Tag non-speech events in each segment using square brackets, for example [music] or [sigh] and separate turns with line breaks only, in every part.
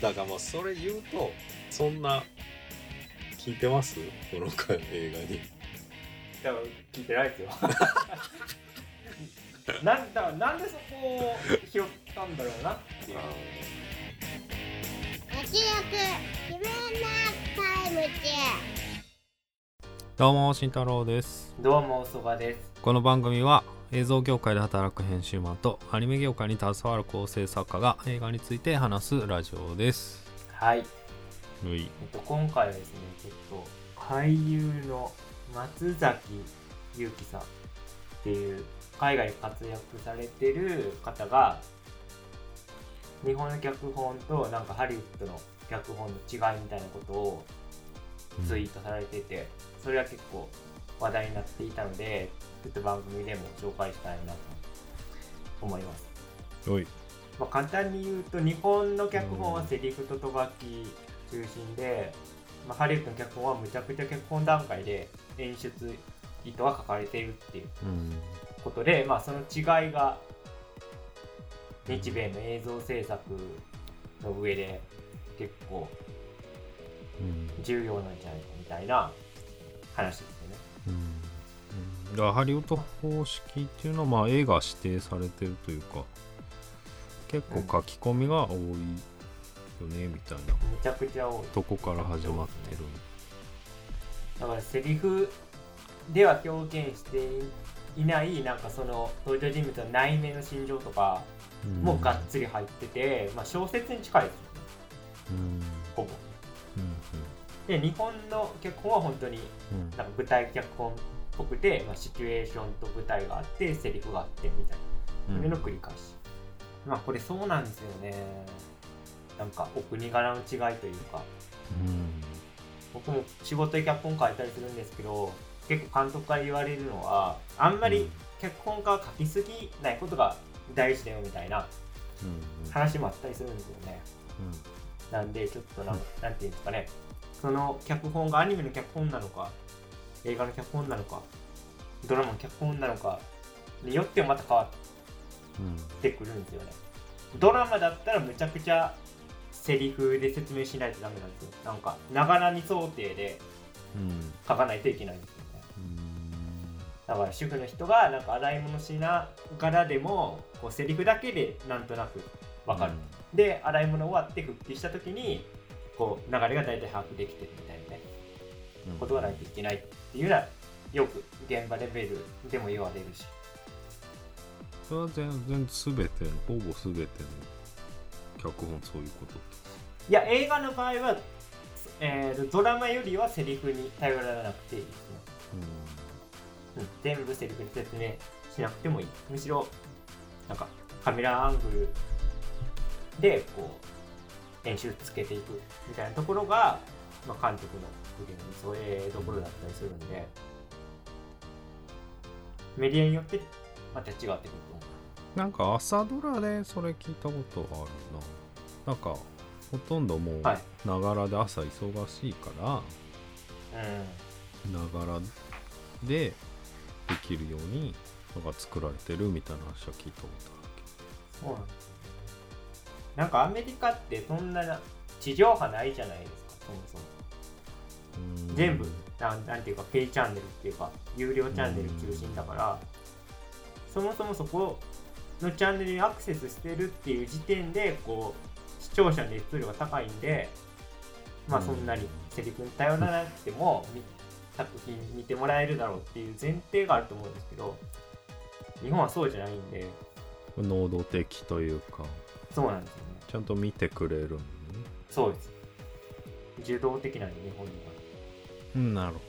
だからまあそれ言うとそんな聞いてます？この回映画に。
多分聞いてないですよ。[laughs] なんだなんでそこを拾ったんだろうなっていう。
明るく自分なタイム中
どうも慎太郎です。
どうもおそばです。
この番組は映像業界で働く編集マンとアニメ業界に携わる構成作家が映画について話すラジオです。
はい、
うい。
えっと、今回はですねちょっと俳優の松崎祐樹さんっていう海外で活躍されてる方が日本の脚本となんかハリウッドの脚本の違いみたいなことをツイートされてて、それは結構話題になっていたのでちょっと番組でも紹介したいなと思います、まあ、簡単に言うと日本の脚本はセリフととがき中心で、まあ、ハリウッドの脚本はむちゃくちゃ脚本段階で演出意図は書かれているっていう
うん
ことで、まあ、その違いが日米の映像制作の上で結構
うん。
重要なんじゃないかみたいな話ですよね。
うんハリウッド方式っていうのはまあ映画指定されてるというか結構書き込みが多いよねみたいな。
むちゃくちゃ多い。
とこから始まってる
だからセリフでは表現していないなんかその登場人物の内面の心情とか
うん
もがっつり入ってて、まあ、小説に近いですよね。
うん。
ほぼ。
うん。
で日本の脚本は本当に
うん。
なんか舞台脚本っぽくて、まあ、シチュエーションと舞台があってセリフがあってみたいな。
うん。
それの繰り返し、まあこれそうなんですよね。なんかお国柄の違いというか。
うん。
僕も仕事で脚本書いたりするんですけど結構監督から言われるのはあんまり脚本家が書きすぎないことが大事だよみたいな
うん
話もあったりするんですよね。なんでちょっとなん。なんていうんですかね。その脚本がアニメの脚本なのか映画の脚本なのかドラマの脚本なのかによってもまた変わ
うん
ってくるんですよね。ドラマだったらむちゃくちゃセリフで説明しないとダメなんですよ。なんかながらに想定で
うん。
書かないといけないんですよね。
うん。
だから主婦の人がなんか洗い物しながらでもこうセリフだけでなんとなく分かる、で洗い物終わって復帰した時にこう流れが大体把握できてるみたいなね
うん。
ことがないといけないっていうのはよく現場レベルでも言われるし。
それは全然全てのほぼ全ての脚本そういうこと
いや映画の場合は、えードラマよりはセリフに頼らなくていいですね、うん、全部セリフで説明しなくてもいい。むしろなんかカメラアングルでこう演習つけていくみたいなところが、まあ、監督の腕の添えどころだったりするんでメディアによってまた違ってくると思
な。んか朝ドラでそれ聞いたことあるな。なんかほとんどもう
はい。
ながらで朝忙しいから
う
ながらでできるようにのが作られてるみたいな話は聞いたこと
んそうなんですよなんかアメリカってそんな地上波ないじゃないですかそもそも。
あるうん
全部なんなんていうかペイチャンネルっていうか有料チャンネル中心だからそもそもそこのチャンネルにアクセスしてるっていう時点でこう視聴者の熱量が高いんでまあそんなにセリフに頼らなくてもみ作品見てもらえるだろうっていう前提があると思うんですけど日本はそうじゃないんで。
能動的というか。
そうなんですよね。
ちゃんと見てくれるのね。
そうです。受動的なんで日本には。
うんなるほ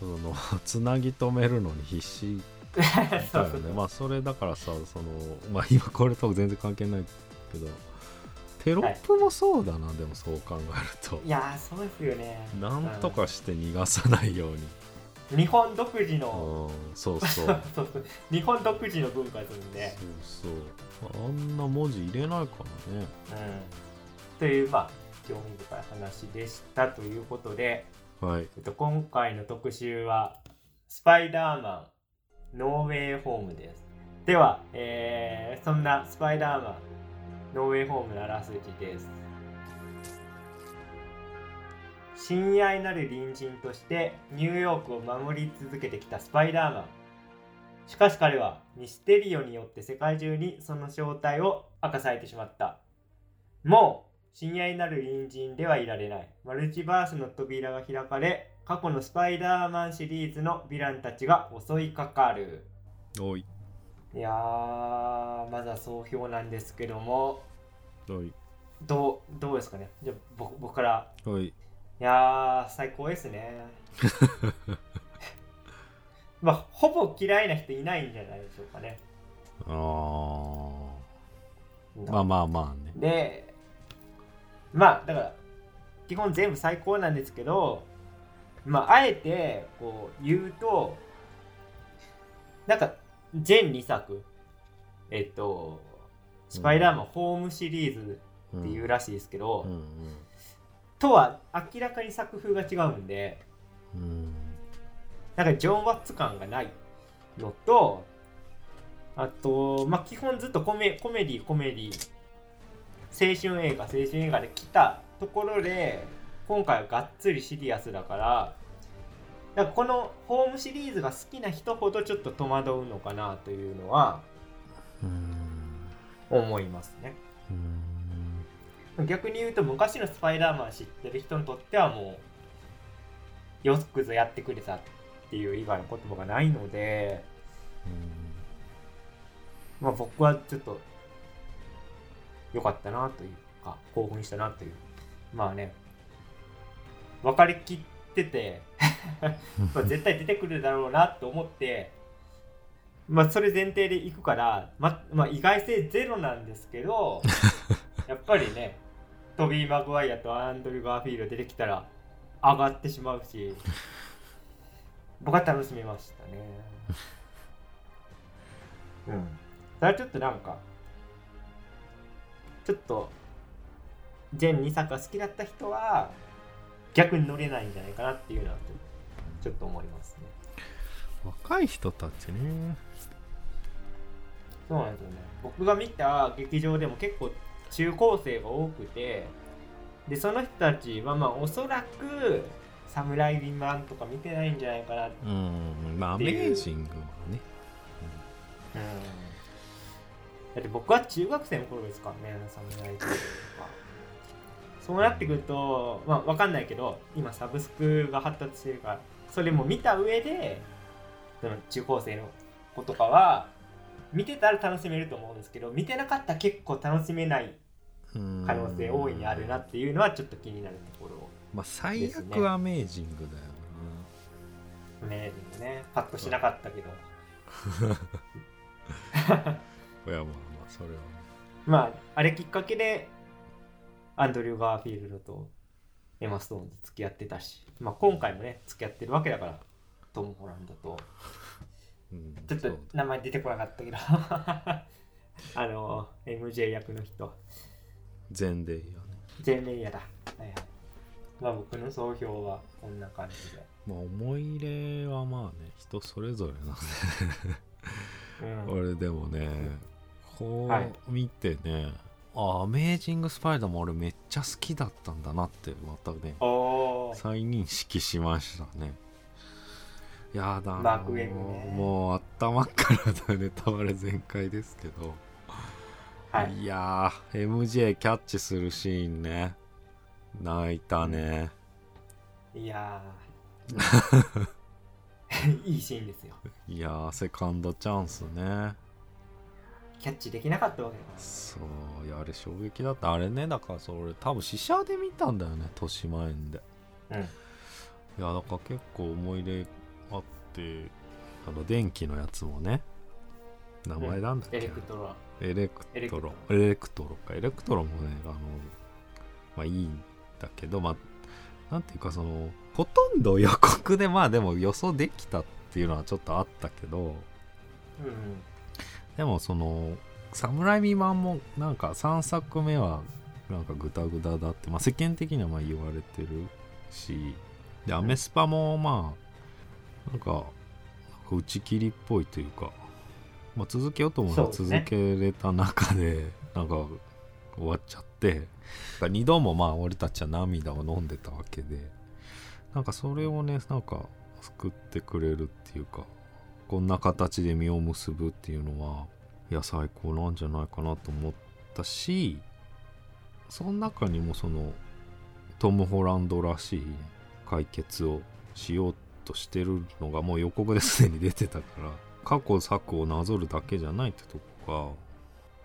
どね。そのつなぎ止めるのに必死だよね。[laughs] まあそれだからさそのまあ今これと全然関係ないけどテロップもそうだな、でもそう考えると。
いやーそうですよね。
なんとかして逃がさないように、
うん日本独自の。
うん、そうそう。
そうそう日本独自の文化ですんで、
そうそう。あんな文字入れないからね。
うん、というまあ興味深い話でしたということで、
はい。
えっと、今回の特集は「スパイダーマンノーウェイホーム」です。では、えーそんなスパイダーマンノーウェイホームのあらすじです。親愛なる隣人としてニューヨークを守り続けてきたスパイダーマン。しかし彼はミステリオによって世界中にその正体を明かされてしまった。もう親愛なる隣人ではいられない。マルチバースの扉が開かれ過去のスパイダーマンシリーズのヴィランたちが襲いかかる。
おい。
いやーまだ総評なんですけども。
おい。
どうどうですかね。じゃあ僕僕から。
おい。
いやー最高ですね。[laughs] まあほぼ嫌いな人いないんじゃないでしょうかね。
あー。まあまあまあね。
でまあだから基本全部最高なんですけどまああえてこう言うとなんか全2作えっとスパイダーマンホームシリーズっていうらしいですけど、
うん。うん。
とは明らかに作風が違うんで
うん。
なんかジョン・ワッツ感がないのとあとまあ基本ずっとコメコメディコメディ青春映画青春映画で来たところで今回はがっつりシリアスだからなんかこのホームシリーズが好きな人ほどちょっと戸惑うのかなというのは
うん
思いますね。
うん
逆に言うと昔のスパイダーマン知ってる人にとってはもうよくぞやってくれたっていう以外の言葉がないのでまあ僕はちょっと良かったなというか興奮したなという。まあね分かりきってて [laughs] まあ絶対出てくるだろうなと思ってまあそれ前提でいくからままあ意外性ゼロなんですけど [laughs] やっぱりねトビー・マグワイアとアンドリュー・ガーフィールド出てきたら上がってしまうし僕は楽しみましたね。[laughs] うん。ただちょっとなんかちょっと全2作が好きだった人は逆に乗れないんじゃないかなっていうのはちょっと思いますね。
若い人たちね。
そうなんですよね。僕が見た劇場でも結構中高生が多くてでその人たちはまあおそらく「サムライビンマン」とか見てないんじゃないかなって
う。ん。まあアメージングはね
だって僕は中学生の頃ですからね、サムライビングとか。そうなってくると、まあわかんないけど、今サブスクが発達してるから、それも見た上で、その中高生の子とかは、見てたら楽しめると思うんですけど、見てなかったら結構楽しめない
うん
可能性大いにあるなっていうのはちょっと気になるところ
まあ最悪アメージングだよ
ね。ね、パッとしなかったけど。[laughs]
ないやまあまあそれは。ね
まあ、あれきっかけで、アンドリュー・ガーフィールドとエマ・ストーンと付き合ってたし、まあ、今回もね、付き合ってるわけだから、トム・ホランドと、
うん
ちょっと名前出てこなかったけど、[laughs] あの、MJ 役の人、
全でいいよね。
ジェン・メイヤだ。はいはい。まあ、僕の総評はこんな感じで。
まあ思い入れはまあね人それぞれなんで。
うん、[laughs]
俺でもねこ
はい。う
見てね、あアメージング・スパイダーも俺めっちゃ好きだったんだなってまたね再認識しましたね。やだな
マーね。
もう頭からのネタバレ全開ですけど、
はい。
いやー MJ キャッチするシーンね。泣いたね。
いやー、[laughs] [laughs] いいシーンですよ。
いやーセカンドチャンスね
キャッチできなかったわけだから。
そういやあれ衝撃だったあれねだからそれ多分試写で見たんだよね豊島園で。
うん。
いやだから結構思い入れあってあの電気のやつもね名前なんだっけ、
エレクトロ。
エレク
ト
ロ。エレクトロ。か。エレクトロもねあのまあいいんだけどまあなんていうかそのほとんど予告でまあでも予想できたっていうのはちょっとあったけど
うん
でもそのサム・ライミ版もなんか3作目はなんかグダグダだって、まあ、世間的にはまあ言われてるしでアメスパもまあなんか打ち切りっぽいというか、まあ、続けようと思えば
そうですね
続けれた中でなんか終わっちゃって2度もまあ俺たちは涙を飲んでたわけでなんかそれをねなんか救ってくれるっていうかこんな形で実を結ぶっていうのはいや最高なんじゃないかなと思ったしその中にもそのトム・ホランドらしい解決をしようとしてるのがもう予告ですでに出てたから過去作をなぞるだけじゃないってとこ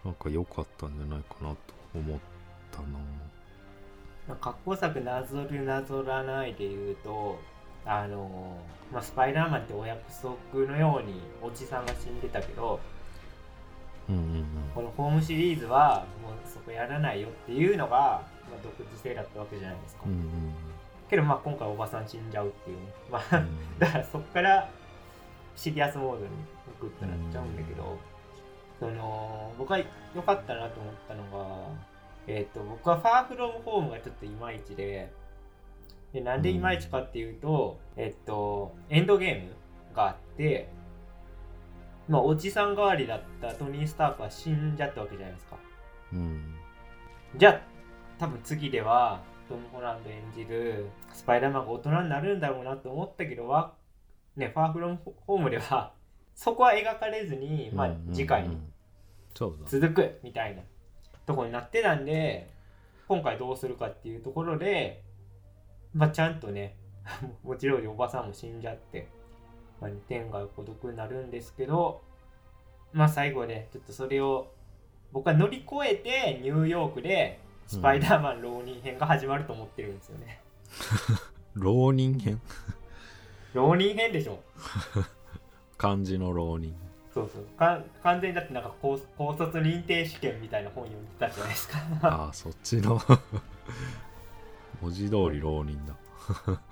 がなんか良かったんじゃないかなと思ったな。
過去作なぞるなぞらないで言うとあのまあ、スパイダーマンってお約束のようにおじさんが死んでたけど
うんうんうん。
このホームシリーズはもうそこやらないよっていうのが、まあ、独自性だったわけじゃないですか、
うん
けどまあ今回おばさん死んじゃうっていうね。まあ
うん
だからそこからシリアスモードにグッとなっちゃうんだけど、その僕は良かったなと思ったのが、えっと僕はファーフロムホームがちょっといまいちででなんでいまいちかっていうと、えっとエンドゲームがあってまあおじさん代わりだったトニー・スタークは死んじゃったわけじゃないですか。
うん。
じゃあ多分次ではトム・ホランド演じるスパイダーマンが大人になるんだろうなと思ったけどはねファーフロムホームではそこは描かれずに、まあ次回に続くみたいなとこになってたんで今回どうするかっていうところで、まあ、ちゃんとね [laughs] もちろんおばさんも死んじゃって、まあ、天が孤独になるんですけどまあ最後ねちょっとそれを僕は乗り越えてニューヨークでスパイダーマン浪人編が始まると思ってるんですよね、[laughs]
浪人編？[laughs]
浪人編でしょ。
漢字の浪人。
そうそう。か完全にだってなんか高高卒認定試験みたいな本読んでたじゃないですか。
ああそっちの文字通り浪人だ。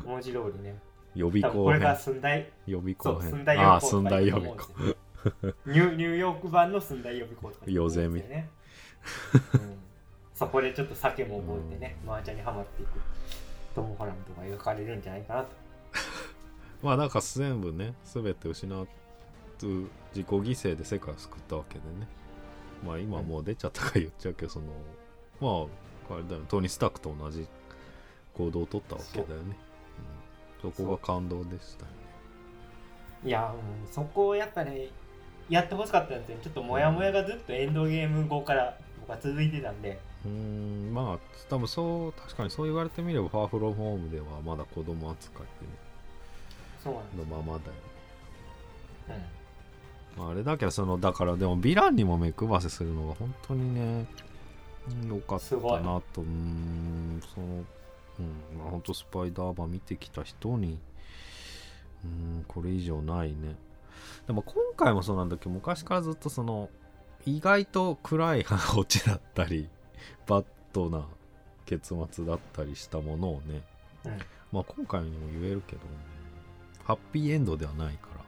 文字通りね。
予備校
これから
編
寸大。
予備校編。
そう寸大予
ああ
備校
寸大予備校。
ニュニューヨーク版の寸大予備校とかよね、[laughs] うん、そこでちょっと酒も覚えてね、麻雀にはまっていくトム・ホランドが描かれるんじゃないかなと。[laughs]
まあなんか全部ね全て失う自己犠牲で世界を救ったわけでね。まあ今もう出ちゃったから言っちゃうけどそのまああれだよねトニー・スタークと同じ行動を取ったわけだよね。う。ん、そこが感動でしたよね。
いや、うん、そこをやっぱねやってほしかったんですよちょっとモヤモヤがずっとエンドゲーム後から僕は続いてたんで。
うーん。まあ多分そう確かにそう言われてみればファーフロムホームではまだ子供扱い
そう
のままだよね。
うん。
まあ、あれだけどそのだからでもヴィランにも目配せするのが本当にねうんよかったなと。うーんそのうん。まあ本当スパイダーマン見てきた人にうんこれ以上ないね。でも今回もそうなんだけど昔からずっとその意外と暗いオチだったりバッドな結末だったりしたものをね、
うん。
まあ今回にも言えるけどハッピーエンドではないから。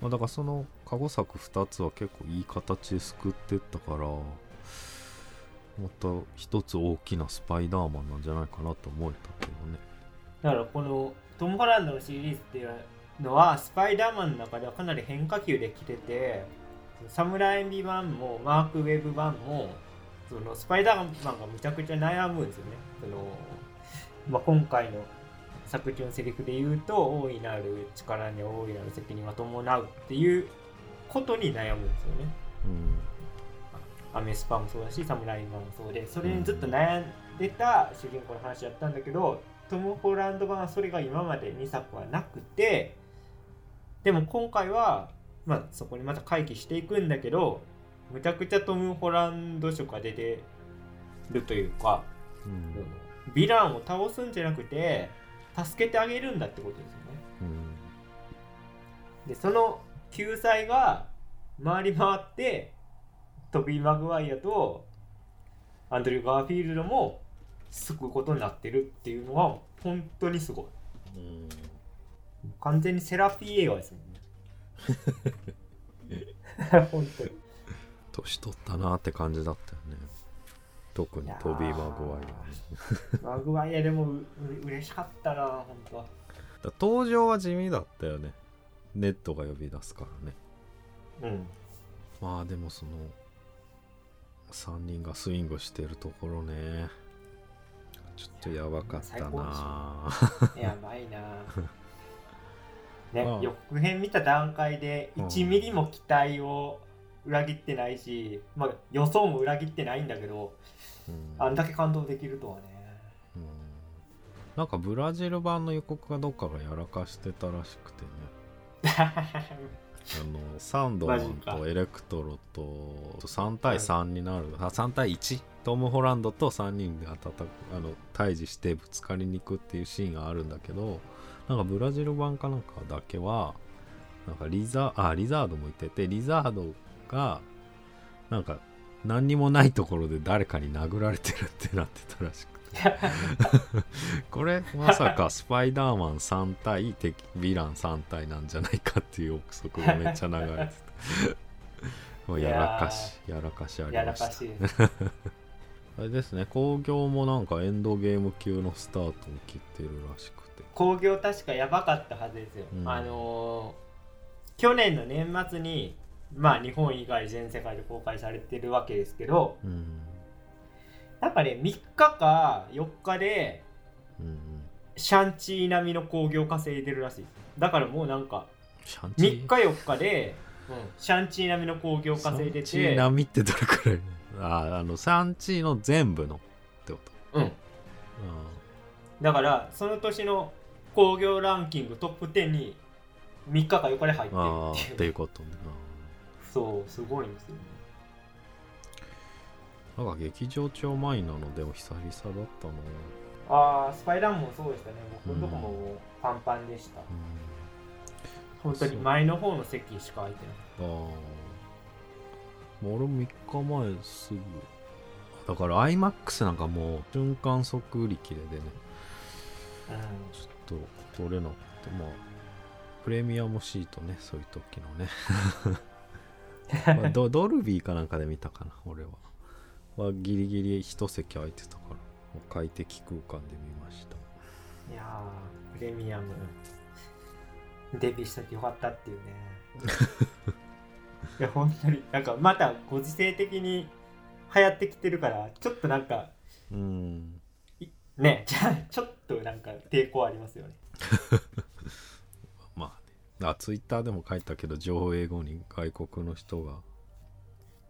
まあ、だからその過去作2つは結構いい形で救ってったからまた一つ大きなスパイダーマンなんじゃないかなと思えたけどね。
だからこのトム・ホランドのシリーズっていうのはスパイダーマンの中ではかなり変化球で来ててサムライミ版もマーク・ウェブ版もそのスパイダーマンがむちゃくちゃ悩むんですよね。その、まあ、今回の作中のセリフで言うと大いなる力に大いなる責任が伴うっていうことに悩むんですよねアメスパもそうだしサムライマンもそうでそれにずっと悩んでた主人公の話だったんだけど、トム・ホランド版はそれが今まで2作はなくてでも今回は、まあ、そこにまた回帰していくんだけどむちゃくちゃトム・ホランド色が出てるというか、
うんうん。
ヴィランを倒すんじゃなくて助けてあげるんだってことですよね。
うん。
でその救済が回り回ってトビー・マグワイアとアンドリュー・ガーフィールドも救うことになってるっていうのは本当にすごい。
うん。
完全にセラピー映画ですもんね。[laughs] 本当に。
年取ったなって感じだったよね。特にトビー・マグワイアね
マグワイアでもうう嬉しかったな本当
だから登場は地味だったよね。ネットが呼び出すからね。
うん。
まあでもその3人がスイングしてるところね。ちょっとやばかったな。
やばいな。[laughs]
まあ。
ね予告編見た段階で
うん。
1ミリも期待を裏切ってないし、まあ、予想も裏切ってないんだけど
うん。
あんだけ感動できるとはね。
うん。なんかブラジル版の予告がどっかがやらかしてたらしくてね [laughs] あのサンドマンとエレクトロと3対3になる、あ3対1トム・ホランドと3人であの対峙してぶつかりに行くっていうシーンがあるんだけどなんかブラジル版かなんかだけはなんかリザあリザードもいててリザードがなんか何にもないところで誰かに殴られてるってなってたらしくて [laughs] これまさかスパイダーマン3対敵ヴィラン3対なんじゃないかっていう憶測がめっちゃ流れてたもうやらかしやらかしありました。
かしいです。
あれですね。興行もなんかエンドゲーム級のスタートを切ってるらしくて。
興行確かやばかったはずですよ、
うん。
あのー去年の年末にまあ日本以外全世界で公開されてるわけですけど
うん
なんかね3日か4日で
うんうん。
シャンチー並みの興行稼いでるらしい。だからもうなんか
シャンチ
3日4日で、うん、シャンチー並みの興行稼いで
シャンチー
て
並みってどれくらい？ああのシャンチーの全部のってこと？
うん。だからその年の興行ランキングトップ10に3日か4日で入ってるっ
ってて
いう。
いうことね。
そうすごいんですよね
なんか劇場超満員なのでも久々だったな。
ああスパイダーもそうでしたね。僕のとこもパンパンでした、
うん。
本当に前の方の席しか空いてない
ああもう俺も3日前すぐ。だから iMAX なんかもう瞬間即売り切れでね。ちょっと取れなくてまあプレミアムシートねそういう時のね、[laughs] まあドドルビーかなんかで見たかな俺ははギリギリ一席空いてたから快適空間で見ました。
いやープレミアム。デビューしときよかったっていうね。[laughs] いや本当に。なんかまたご時世的に流行ってきてるからちょっとなんか
うん。
ねじゃあちょっとなんか抵抗ありますよね。[laughs]
まあね。あツイッターでも書いたけど上映後に外国の人が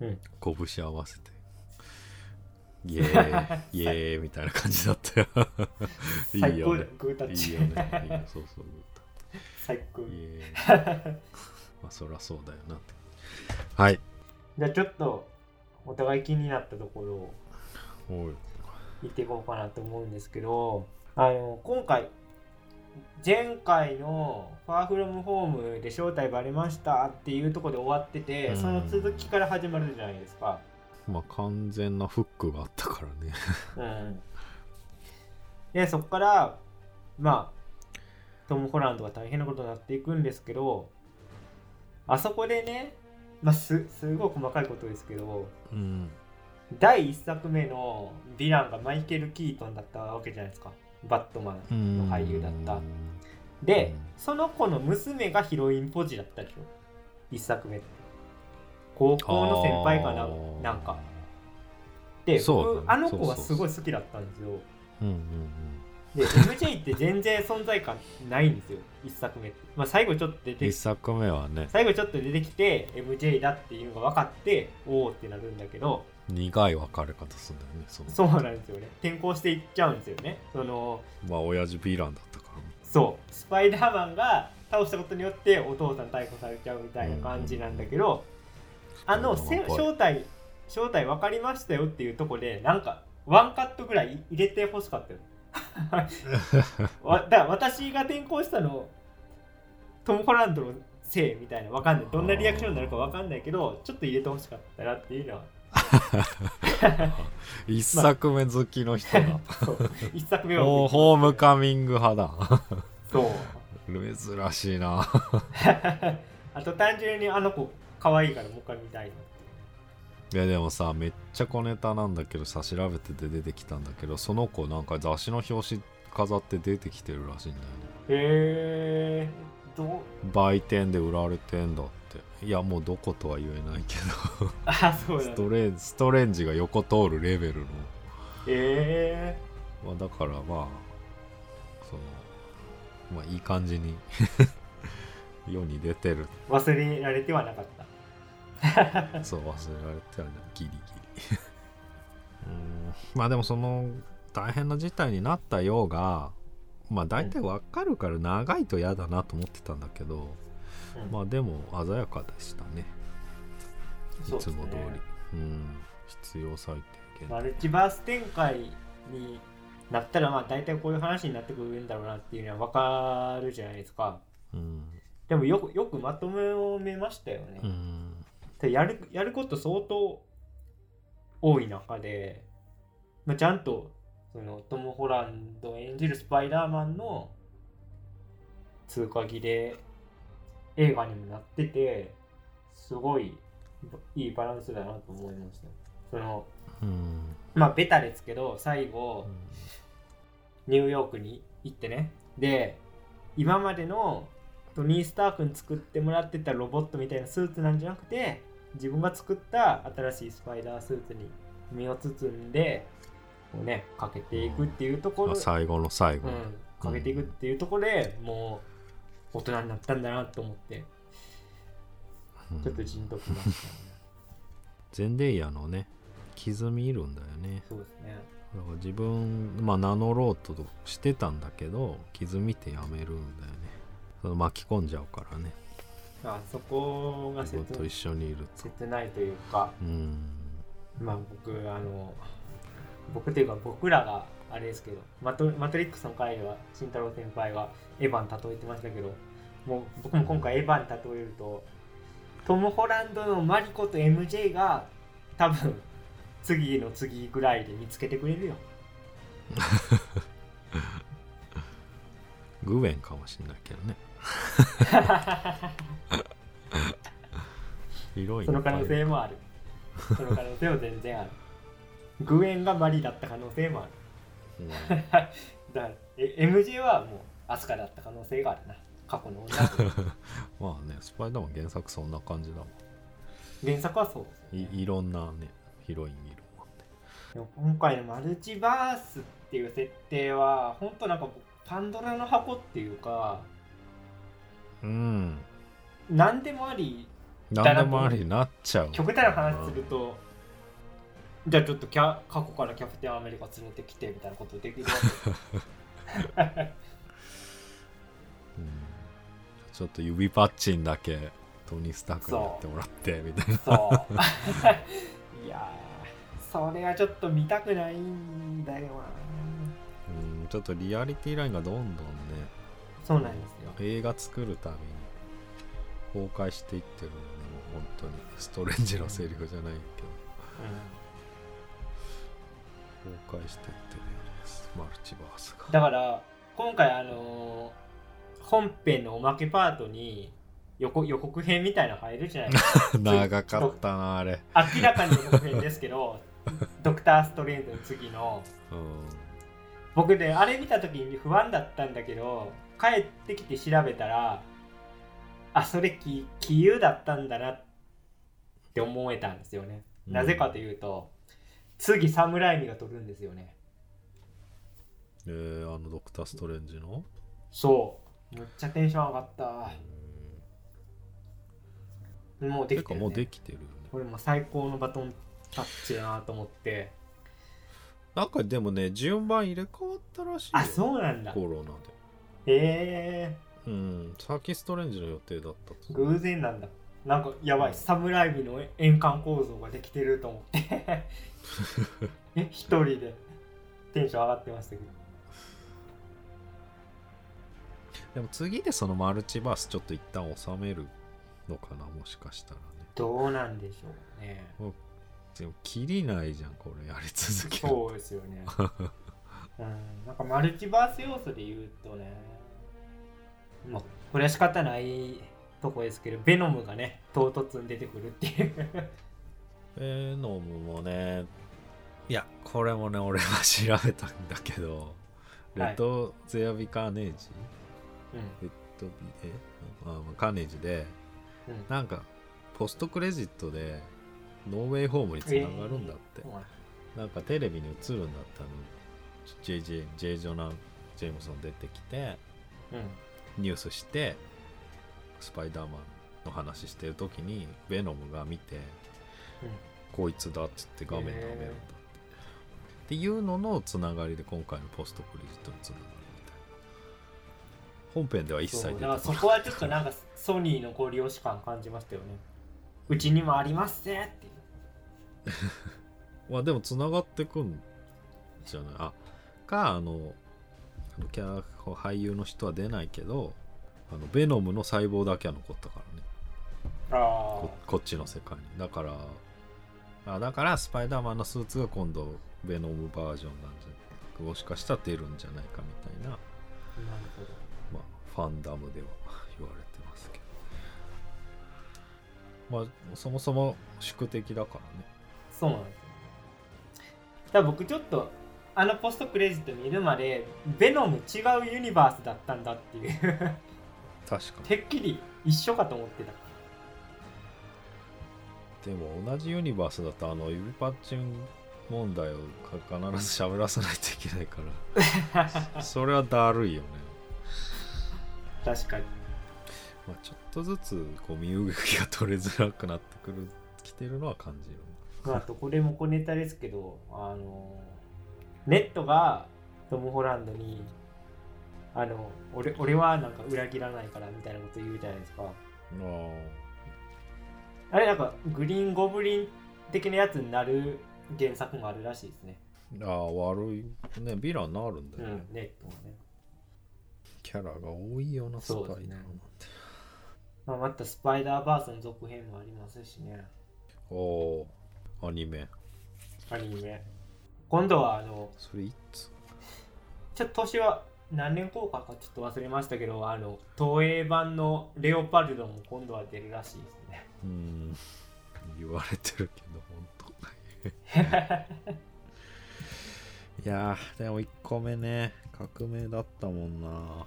うん。
拳合わせてイエーイ [laughs] イエーイみたいな感じだったよ。い
最高だ
いよね。
グータッチ。
いいよね。いいよそうそう
最高
イエーイ。まあそりゃそうだよなって。はい。
じゃあちょっとお互い気になったところを言っていこうかなと思うんですけどあの今回前回の「ファーフロムホームで正体バレましたっていうところで終わってて、
うん。
その続きから始まるじゃないですか。
まあ完全なフックがあったからね。
うん、でそこからまあトム・ホランドが大変なことになっていくんですけどあそこでね、まあ、すすごい細かいことですけど
うん。
第1作目のヴィランがマイケル・キートンだったわけじゃないですか。バットマンの俳優だった。で
うん。
その子の娘がヒロインポジだったでしょ。1作目って高校の先輩かななんか。で僕あの子はすごい好きだったんですよ。
うんうん
で MJ って全然存在感ないんですよ1作目。まあ、最後ちょっと出
うん
て
一作目はね。
最後ちょっと出てきて MJ だっていうのが分かっておおってなるんだけど。
苦い別れ方するんだよねその。
そうなんですよね。転校していっちゃうんですよね。その
まあ親父ヴィランだったから。ね
そう。スパイダーマンが倒したことによってお父さん逮捕されちゃうみたいな感じなんだけど、あのせ
スパイダーマン
正体正体分かりましたよっていうところでなんかワンカットぐらい入れてほしかったよ。[laughs] わだ私が転校したのトム・ホランドのせいみたいなわかんない。どんなリアクションになるかわかんないけどちょっと入れてほしかったなっていうのは。[laughs]
一作目好きの人だ
一作目は。
ホーホームカミング派だ。
そう。[laughs]
珍しいな。
あと単純にあの子可愛いからもう一回見たいない
やでもさめっちゃ小ネタなんだけどさ調べてて出てきたんだけどその子なんか雑誌の表紙飾って出てきてるらしいんだよね。
へえどう？
売店で売られてんだって。いやもうどことは言えないけど。
あそうなんだ。
ストレンストレンジが横通るレベルの。
え
まあ、だからまあそのまあいい感じに [laughs] 世に出てる。
忘れられてはなかった
そう忘れられてはね。ギリギリ。うん。まあでもその大変な事態になったようがまあ大体わかるから長いと嫌だなと思ってたんだけど、
うん。
まあでも鮮やかでしたね。
うですね。
つも通り。うん。必要最低限。
マルチバース展開になったらまあ大体こういう話になってくるんだろうなっていうのは分かるじゃないですか。
うん。
でもよくよくまとめましたよね、
うん
でやるやること相当多い中で、まあ、ちゃんとそのトム・ホランド演じるスパイダーマンの通過儀で映画にもなっててすごいいいバランスだなと思いました。その
うん。
まあベタですけど最後ニューヨークに行ってね。で今までのトニー・スタークに作ってもらってたロボットみたいなスーツなんじゃなくて自分が作った新しいスパイダースーツに身を包んでこうねかけていくっていうところ、
まあ最後の最後、
うん、かけていくっていうところでもう大人になったんだなと思って
うん。
ちょっとじんときました。ね、[laughs]
ゼンデイヤのね傷見るんだよね。
そうですね。
自分まあ名乗ろうとしてたんだけど傷見てやめるんだよねその巻き込んじゃうからね。
あそこが切
と一緒にいると。
切ないというか
うん。
まあ僕あの僕というか僕らがあれですけどマトマトリックスの回では慎太郎先輩はエヴァン例えてましたけどもう僕も今回エヴァン例えるとトム・ホランドのマリコと MJ が多分次の次ぐらいで見つけてくれるよ。
グウェンかもしんないけどねヒロイン
その可能性もある。その可能性は全然ある。グエンがマリだった可能性もある。
うん。[laughs]
だからえ MJ はもうアスカだった可能性があるな。過去の女 [laughs]
まあねスパイダーマン原作そんな感じだもん。
原作はそうですよね。
いいろんなねヒロインいるもんね。
今回のマルチバースっていう設定は本当なんかパンドラの箱っていうか
うん。
何でもあり
何でもありになっちゃう。
極端な話するとじゃあちょっとキャ過去からキャプテンアメリカ連れてきてみたいなことできる
ちょっと指パッチンだけトニー・スタークにやってもらってみたいな。
そう。いやーそれはちょっと見たくないんだよな。
うんちょっとリアリティラインがどんどんね
そうなんですよ。
映画作るたびに崩壊していってるのねもう本当に。ストレンジのセリフじゃないけど。崩壊していってるよねマルチバースが。
だから今回あのー本編のおまけパートに予告予告編みたいなの入るじゃないですか。[laughs]
長かったなあれ。
明らかに予告編ですけど [laughs] ドクター・ストレンジの次の。
うん。
僕ねあれ見た時に不安だったんだけど帰ってきて調べたらあそれキキユだったんだなって思えたんですよね、
うん。
なぜかというと次サムライミが撮るんですよね。
えー、あのドクター・ストレンジの？
そう。めっちゃテンション上がった。もうできてる、ね、
もうできてる
これもう最高のバトンタッチだなと思って。
なんかでもね順番入れ替わったらしいよ。
あそうなんだ。
コロナ
へえ
でうん先ストレンジの予定だったと。
偶然なんだ。なんかやばい。サムライビの円環構造ができてると思って。[laughs] え一人で。テンション上がってましたけど。
でも次でそのマルチバースちょっと一旦収めるのかなもしかしたらね。
どうなんでしょうね。
でも切りないじゃんこれ。やり続ける
そうですよね [laughs] うんなんかマルチバース要素で言うとねまあこれは仕方ないとこですけどベノムがね唐突に出てくるっていう。[laughs]
ベノムもねいやこれもね俺は調べたんだけどレッド・ゼアビ・カーネージ、レッドビえ？あまあカーネージで
うん。うん
なんかポストクレジットでノーウェイホームにつながるんだって、
そうなん
なんかテレビに映るんだったの JJ J. ジョナ・ジェームソン出てきて
うん。
ニュースしてスパイダーマンの話してる時にベノムが見て、こいつだっつって画面で舐めるんだって、っていうののつながりで今回のポストクレジットにつながるみたいな。本編では一切出てこ
そこはちょっとなんかソニーのご利用し感感じましたよね。うちにもありますぜって [laughs]
まあでもつながってくんじゃない？あかあのあのキャラ俳優の人は出ないけどあのベノムの細胞だけは残ったからね。
あ
ここっちの世界に。だからあだからスパイダーマンのスーツが今度ベノムバージョンなんじゃもしかしたら出るんじゃないかみたいな、
あなるほど。
まあ、ファンダムでは [laughs] 言われてますけど。まあそもそも宿敵だからね。
そうなんですよだから僕ちょっとあのポストクレジット見るまでベノム違うユニバースだったんだっていう。
確かに。
てっきり一緒かと思ってた。
でも同じユニバースだとあの指パッチン問題をか必ず喋らせないといけないから。[laughs] それはだるいよね、
確かに。
まあ、ちょっとずつこう身動きが取れづらくなってくるきてるのは感じる。
まああとこれも小ネタですけどあのネットがトム・ホランドにあの俺俺はなんか裏切らないからみたいなこと言うじゃないですか。
あ
あれなんかグリーン・ゴブリン的なやつになる原作もあるらしいですね。
あああ悪いね。ヴィランになるんだよね、
うんネットもね、
キャラが多いよなスパイダーなんて、
まあ、またスパイダーバースの続編もありますしね。
おおー。アニメ。
アニメ今度はあの
それいつ？
ちょっと年は何年公開かちょっと忘れましたけどあの東映版のレオパルドも今度は出るらしいですね。
うん。言われてるけど本当 [laughs] いやーでも1個目ね革命だったもんな。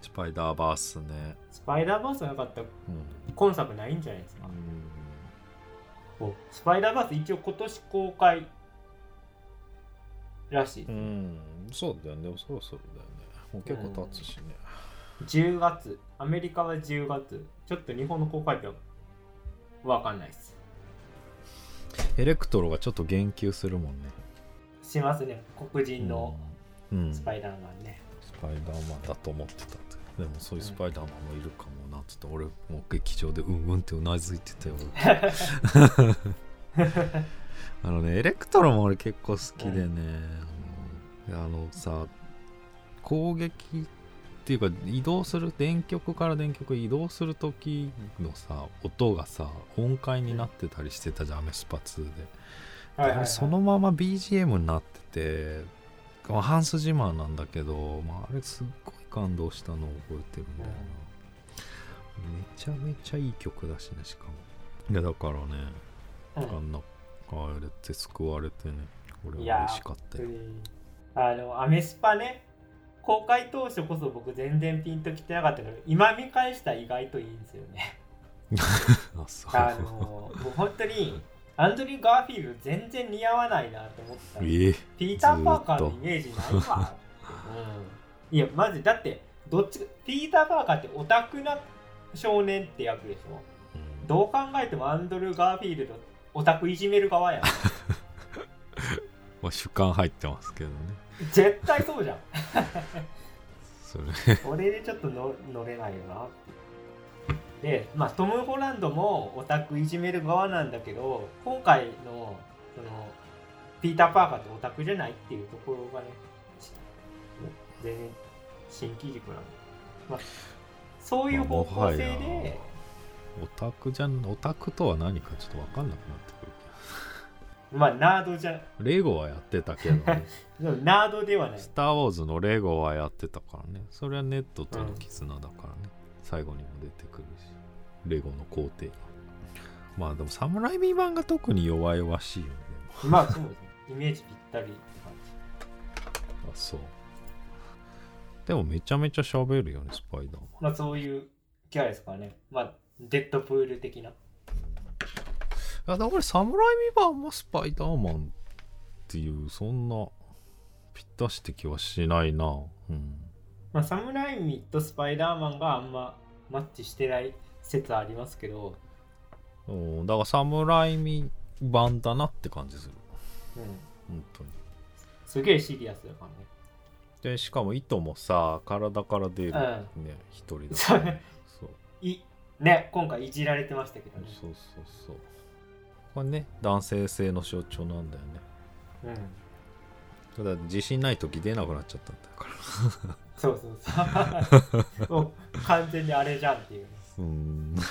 スパイダーバースね。
スパイダーバースがなかった。ら
うん。
今作ないんじゃないですか、
う
おスパイダーバース一応今年公開らしい。
うん、そうだよね。そろそろだよね。もう結構経つしね、
10月。アメリカは10月。ちょっと日本の公開日は分かんないです。
エレクトロがちょっと言及するもんね。
しますね。黒人の
うん、うん。
スパイダーマンね、
スパイダーマンだと思ってたって。でもそういうスパイダーマンもいるかもなっつって、俺もう劇場でうんうんってうなずいてたよ [laughs] あのねエレクトロも俺結構好きでね、あのあのさ攻撃っていうか移動する電極から電極へ移動する時のさ音がさ音階になってたりしてたじゃんアメスパ2で。そのまま BGM になってて、まあ、ハンス・ジマーなんだけど、まあ、あれすっごい感動したのを覚えてるんだよな、めちゃめちゃいい曲だしねしかも。いやだからね、
うん。
あんなあれって救われてね。俺は嬉しかったよ。
あのアメスパね公開当初こそ僕全然ピンときてなかったけど今見返したら意外といいんですよね。[laughs]
あそう。
あのもう本当にアンドリュー・ガーフィールド全然似合わないなと思ってた。
えー
ピーター・パーカーのイメージないわ、うん、いやマジだってどっちピーター・パーカーってオタクな少年って役でしょ？
うん。
どう考えてもアンドル・ガーフィールドオタクいじめる側やん。[laughs]
まあ、主観入ってますけどね。
絶対そうじゃん。
それ。
これでちょっとの乗れないよなでまあトム・ホランドもオタクいじめる側なんだけど今回のそのピーター・パーカーってオタクじゃないっていうところがねし全然新機軸なの、まあ、そういう方向性で
オタクじゃんオタクとは何かちょっと分かんなくなってくる
まあナードじゃ
レゴはやってたけどね。[laughs]
ナードではない。
スター・ウォーズのレゴはやってたからね。それはネットとの絆だからね、最後にも出てくるし。レゴの工程が。まあでもサムライミー版が特に弱々しいよね。
まあそうですね。イメージぴったりって感じ。[laughs]
あそう。でもめちゃめちゃ喋るよねスパイダーマン。
まあそういうキャラですからね。まあデッドプール的な。い
やだから俺サムライミー版もスパイダーマンっていうそんなぴったしって気はしないな。うん。
まあ、サムライミとスパイダーマンがあんまマッチしてない説ありますけど、
うんだから侍ミ版だなって感じする。
うん、
本当に。
すげえシリアスだからね。
でしかも糸もさ体から出るね
うん。
一人だ
そう。いね、今回いじられてましたけどね。
そうそうそうこれね男性性の象徴なんだよね
うん。
ただ自信ない時出なくなっちゃったんだから
そうそうそう。[laughs] もう完全にあれじゃんっていうね。
うーんま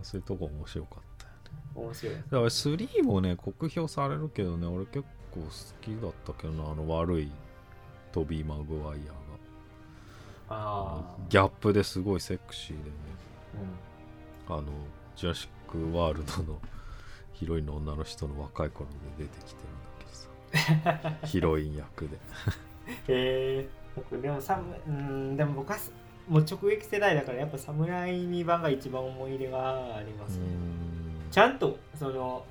あ [laughs] そういうとこ面白かったよね
面白い。
だから3もね酷評されるけどね俺結構好きだったけどなあの悪いトビー・マグワイアが
ああ。
ギャップですごいセクシーでね。
うん。
あのジュラシック・ワールドのヒロインの女の人の若い頃で出てきてるんだけどさ。[laughs] ヒロイン役で。
えー、僕でもサム、うん、でも僕はすもう直撃世代だからやっぱ侍ミ版が一番思い入れがありますね。ちゃんとその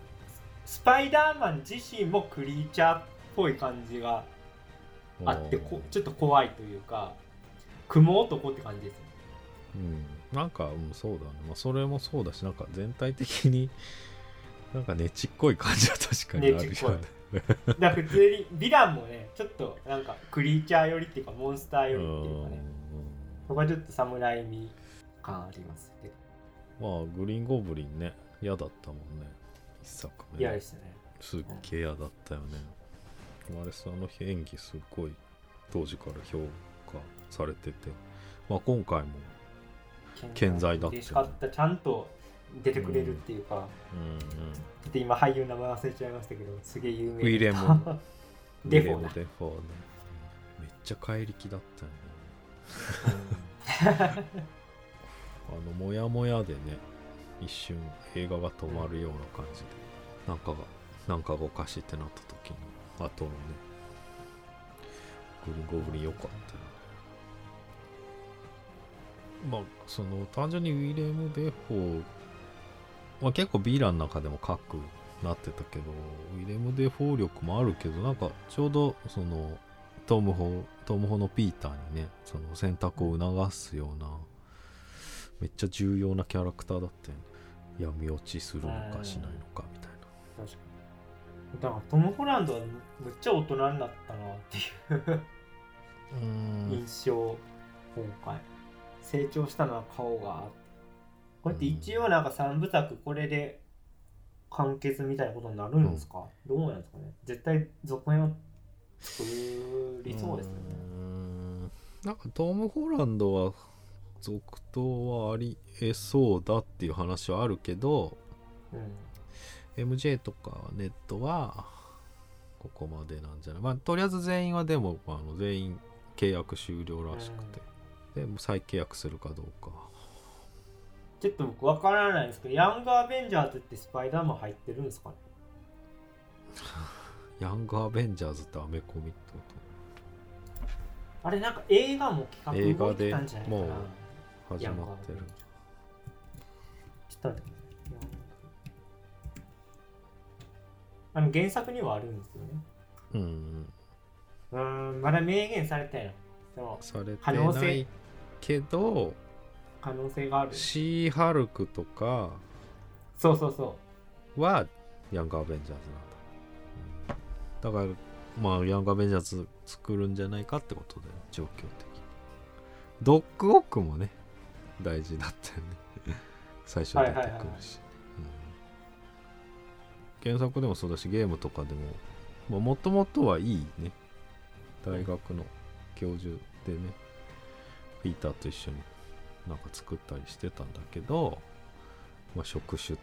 スパイダーマン自身もクリーチャーっぽい感じがあってこちょっと怖いというか雲男って感じですよね。
うん、なんか、うん、そうだね、まあ、それもそうだしなんか全体的に [laughs] なんかねちっこい感じは確かにあるよね。
だから普通にヴィランもねちょっとなんかクリーチャー寄りっていうかモンスター寄りっていうかね。そこはちょっと侍味感ありますけど。
まあグリーンゴブリンね嫌だったもんね。一作目。
嫌ですね。
すっげえ嫌だったよね。あれさあの演技すっごい当時から評価されてて。まあ今回も健在。だったよね
嬉しかったちゃんと出てくれるっていうか、
うんうん。
ちょっと今俳優の名前忘れちゃいましたけどすげえ有名
ウィレム。[laughs]
デフォーだ。
ウィレムデフォーね。めっちゃ怪力だったよね。[laughs] あのモヤモヤでね一瞬映画が止まるような感じでなんかがなんかがおかしいってなった時に後のねグリーンゴブリン良かったよまあその単純にウィレム・デフォーまあ、結構ヴィランの中でも核なってたけどウィレム・デフォー力もあるけどなんかちょうどそのトムホトムホのピーターにねその選択を促すようなめっちゃ重要なキャラクターだったよね闇落ちするのかしないのかみたいな。
確かに。だからトム・ホランドはむっちゃ大人になったなっていう。
うん。
印象今回成長したのは顔が。こうやって一応なんか3部作これで完結みたいなことになるんですか、どうなんですかね？絶対続編を作りそうですよね。
うん。なんかトム・ホランドは続投はありえそうだっていう話はあるけど
うん。
MJ とかネットはここまでなんじゃない？まあとりあえず全員はでもあの全員契約終了らしくて、でもう再契約するかどうか。
ちょっと僕わからないですけどヤングアベンジャーズってスパイダーマン入ってるんですかね？[laughs]
ヤングアベンジャーズってアメコミってこ
あれなんか映画も企画
映画で
動いてたんじゃないかな
もうと始
ヤング
まってる
ちょっとあの原作にはあるんですよね。
うん。
うーんまだ明言されてないの。でも
されてないけど
可能性がある。
シーハルクとか
そうそうそ
はヤングアベンジャーズなんだ、うんだからまあヤングアベンジャーズ作るんじゃないかってことだよ状況的に。ドッグオックもね大事だったよね。[laughs] 最初出てくるし、
はいはいはいはい。
うん。原作でもそうだしゲームとかでももともとはいいね。大学の教授でねピーターと一緒になんか作ったりしてたんだけど、まあ、職種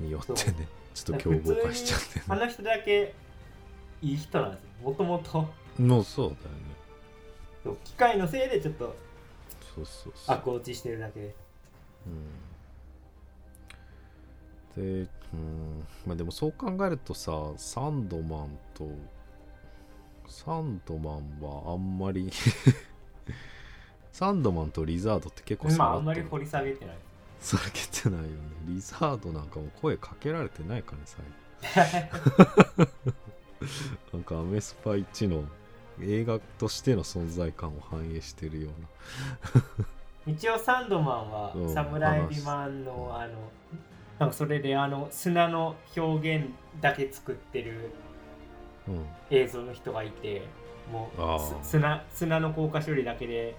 によってねちょっと凶暴化しちゃって
うあ
ね。
の人だけいい人なんですよ。もともと。
もうそうだよね。
機械のせいでちょっと
そうそうそう。
悪落ちしてるだけ。で
うん、で、うん。まあ、でもそう考えるとさサンドマンとサンドマンはあんまりサンドマンとリザードって結構
まああんまり掘り下げてない。
さらけてないよね。リザードなんかも声かけられてないからね最後 [laughs] なんかアメスパ1の映画としての存在感を反映してるような。
一応サンドマンは
うん
サムライビマンのあのなんかそれであの砂の表現だけ作ってる
うん。
映像の人がいてもうす砂砂の硬化処理だけで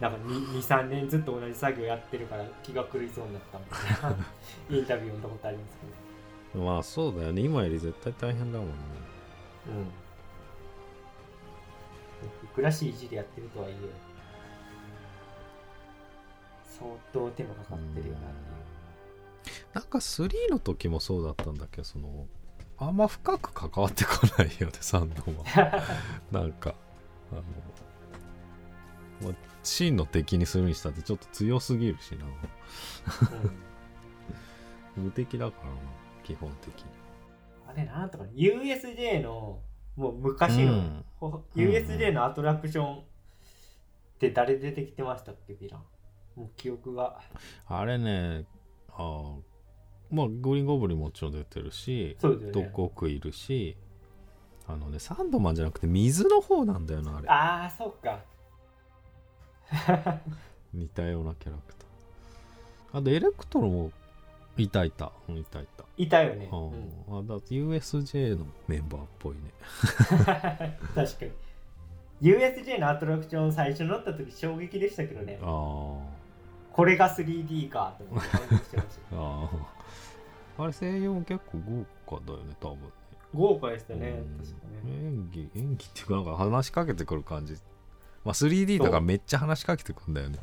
なんか23年ずっと同じ作業やってるから気が狂いそうになったみたいな。[laughs] インタビュー読んだことありますけ
まあそうだよね。今より絶対大変だもんね。
どうん。いくら CG でやってるとはいえ相当手間かかってるよなっていう。
なんか3の時もそうだったんだけ？どそのあんま深く関わってこないよねサンドは。[laughs] なんかあの、まあ、真の敵にするにしたってちょっと強すぎるしな。
うん。
無敵だからな基本的に。
あれなんとか USJ のもう昔の、
うん。
USJ のアトラクションって誰出てきてましたっけヴィラン。もう記憶が。
あれねあーまあグリーンゴブリンもちろん出てるし
そうですよね。
ドッグオークいるしあのねサンドマンじゃなくて水の方なんだよなあれ。
ああそうか [laughs]
似たようなキャラクター。あとエレクトロもいたいた。うんいたいた。
いたよね、
う
うん。
ん、あだ USJ のメンバーっぽいね。[laughs]
確かに。USJ のアトラクション最初乗った時衝撃でしたけどね。
あ
これが 3D かと思って感動してました。
ー [laughs] あー。あれ声優も結構豪華だよね多分。ね
豪華でしたね。
うん。
確かね。
演技演技っていうかなんか話しかけてくる感じまあ 3D だからめっちゃ話しかけてくるんだよね。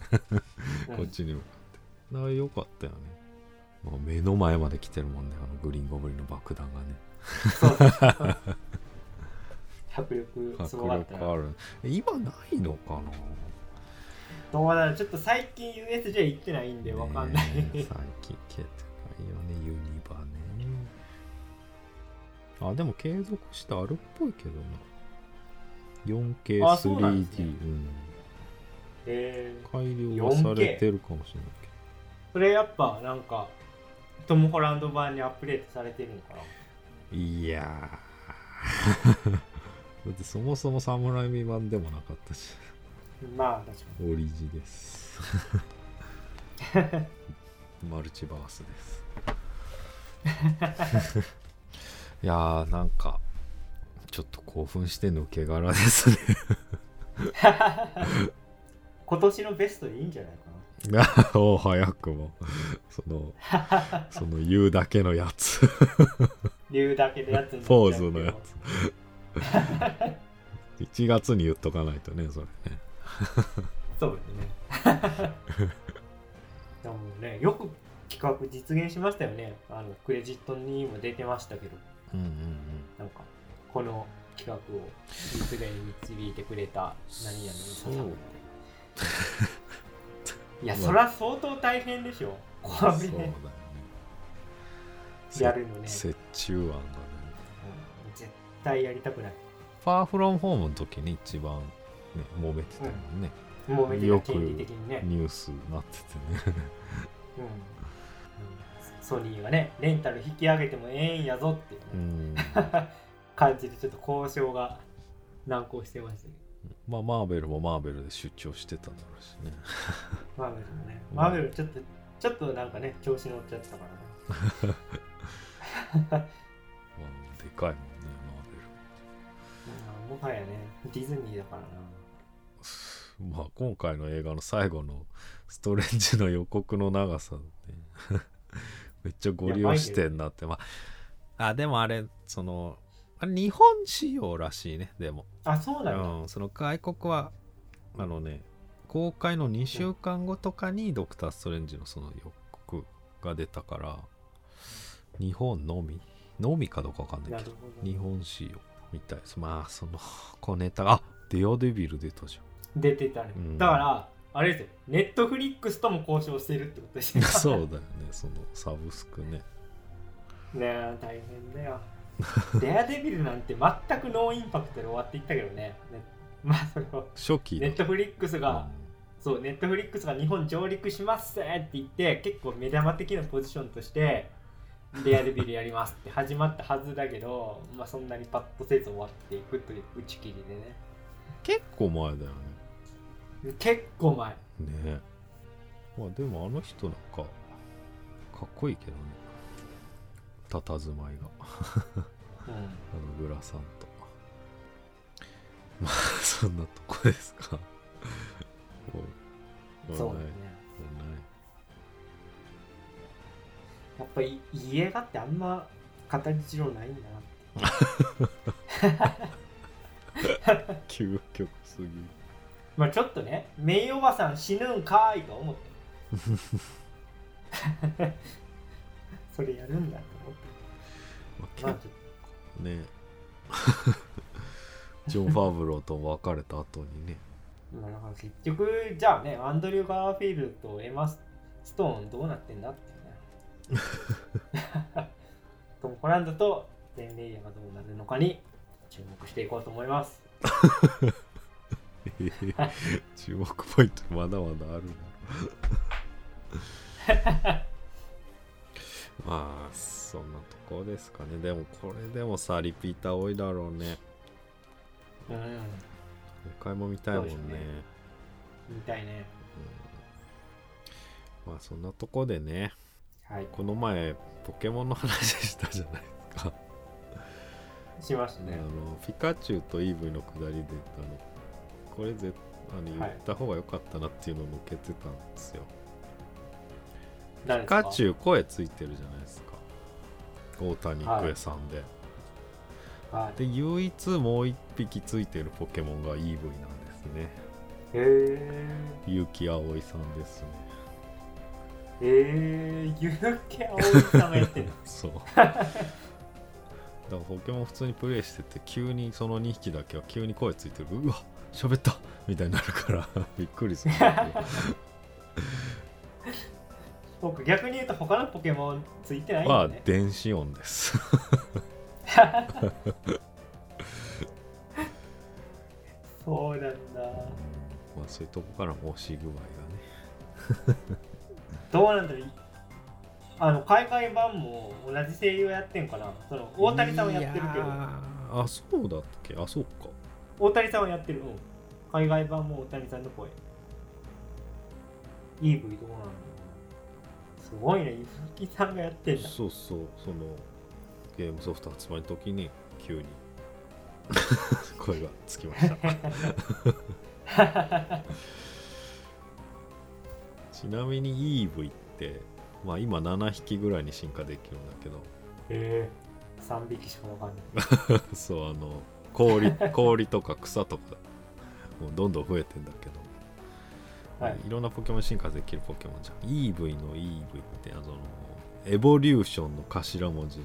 うん。
こっちに向かってだからよかったよね、まあ、目の前まで来てるもんねあのグリーンゴブリンの爆弾がね。[laughs]
迫力す
迫
ごかったな
力ある今ないのかな？
どうだろうちょっと最近 USJ 行ってないんでわかんない、
最近消えてないよねユニバね。あでも継続してあるっぽいけどな 4K3D
ね
うん
えー
改良はされてるかもしれないけ
それやっぱなんかトム・ホランド版にアップデートされてるのかな？
どいやー。[laughs] だってそもそもサムライミ版でもなかったし。
まあ確か
オリジです。[laughs] マルチバースです。[laughs] いやーなんかちょっと興奮して抜け殻ですね。
に今年のベストでいいんじゃないかな。[laughs]
お早くも。その [laughs] その言うだけのやつ。
言うだけでやつ
ポーズのやつ。[laughs] 1月に言っとかないとねそれね。
そうですね。でもねよく企画実現しましたよね。あのクレジットにも出てましたけど。
うんうんうん。
なんかこの企画を実現に導いてくれた何々の
そう。
いや、
まあ
そりゃ相当大変でしょ。こ
そうだよね。
れやるのね、
折衷案がね。
うん絶対やりたくない。
ファーフロンホームの時に一番、ね、揉めてたよね、
もうめて
よく
た権利的にね、
ニュースになっててね。
うん。うん。ソニーがねレンタル引き上げてもええんやぞっていう
う
ね、
ん [laughs]
感じでちょっと交渉が難航してましたけど
まあマーベルもマーベルで出張してただろうしね。
マーベルもね、
うん。
マーベルちょっとちょっとなんかね調子乗っちゃってたからね。[laughs]
まあでかいもんね
うんもはやねディズニーだからな。
マーベルまあ今回の映画の最後のストレンジの予告の長さね [laughs] めっちゃご利用してんなって。まああでもあれそのあれ日本仕様らしいねでも。
あそうなんだ、
うん、その外国はあのね公開の2週間後とかにドクター・ストレンジのその予告が出たから日本のみ？のみかどうかわかんな
いるほど
日本仕様みたい。ですまあその小ネタがあデアデビル出たじ
出てたね、
うん。
だからあれですよ。ネットフリックスとも交渉してるってことです
ゃん
よ。[laughs]
そうだよね。そのサブスクね。
ねえ大変だよ [laughs] デアデビルなんて全くノーインパクトで終わっていったけどね。ね。まあそれを
初期だ
ネットフリックスが、
うん。
そうネットフリックスが日本上陸しますって言って結構目玉的なポジションとしてレアデビルやりますって始まったはずだけど、[laughs] まあ、そんなにパッとせず終わっていくという打ち切りでね。
結構前だよ
結構前。
ねね。まあでもあの人なんかかっこいいけどね佇まいが。
うん。
あのグラさんと。まあそんなとこですか。
そうだね
もうない。もうない。
やっぱりいい映画ってあんま語りろないんだな [laughs]
究極すぎる。
まあちょっとねメイおばさん死ぬんかーいと思って [laughs] それやるんだと思って。
まあね。[laughs] ジョン・ファーブローと別れた後にね。
とまあだから結局じゃあねアンドリュー・ガーフィールドとエマ・ストーンどうなってんだってね。トム・ホランドとゼンデイヤがどうなるのかに注目していこうと思います。[laughs]
注目ポイントまだまだあるなまあそんなとこですかね。でもこれでもさリピーター多いだろうね。
うん。
もう一回も見たいもんね。
ね。みたいね。
まあそんなとこでね
はい。
この前ポケモンの話したじゃないですか、
しました
あ
ね
のピカチュウとイーブイのくだりであの。これぜあの言
はい。
った方が良かったなっていうのを抜けてたんですよ、
誰ですか？
チュウ声ついてるじゃないですか。大谷育恵さんで、
はい。
で唯一もう一匹ついてるポケモンがイーブイなんですね。
へえ
結城葵さんですね。
えー、ゆうけあおいさんがやってる。[laughs]
そう。だからポケモン普通にプレイしてて急にその2匹だけは急に声ついてる。うわ喋った。みたいになるからびっくりする [laughs] んだけど
僕逆に言うと他のポケモンついてないん
まあ
だね、
電子音です。[laughs]
そうなんだ。
まあそういうとこからも押し具合がね。
どうなんだろう。あの海外版も同じ声優やってんかな。その大谷さんはやってるけど。
あそうだっけ？あそうか。
大谷さんはやってる、うん、海外版も大谷さんの声。EV どうなんだすごいね、ゆきさんがやってんだ。
そうそうそのゲームソフト発売の時に急に。[laughs] 声がつきました。[laughs] ちなみに EV ってまあ今7匹ぐらいに進化できるんだけど。
ええ3匹しかわかんない。[laughs]
そうあの氷氷とか草とかもうどんどん増えてんだけど、
はい。
い、ろんなポケモン進化できるポケモンじゃん。EV の EV ってあのエボリューションの頭文字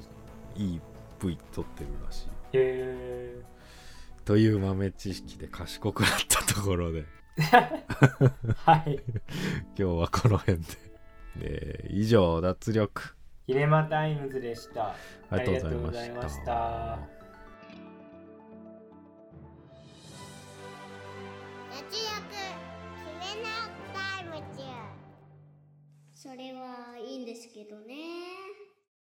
EV 取ってるらしい。
へえ
という豆知識で賢くなったところで。
はい。
今日はこの辺で。で以上脱力。
キネマタイムズでした。
ありがとうございまし
た。
脱力それはいいんですけどね。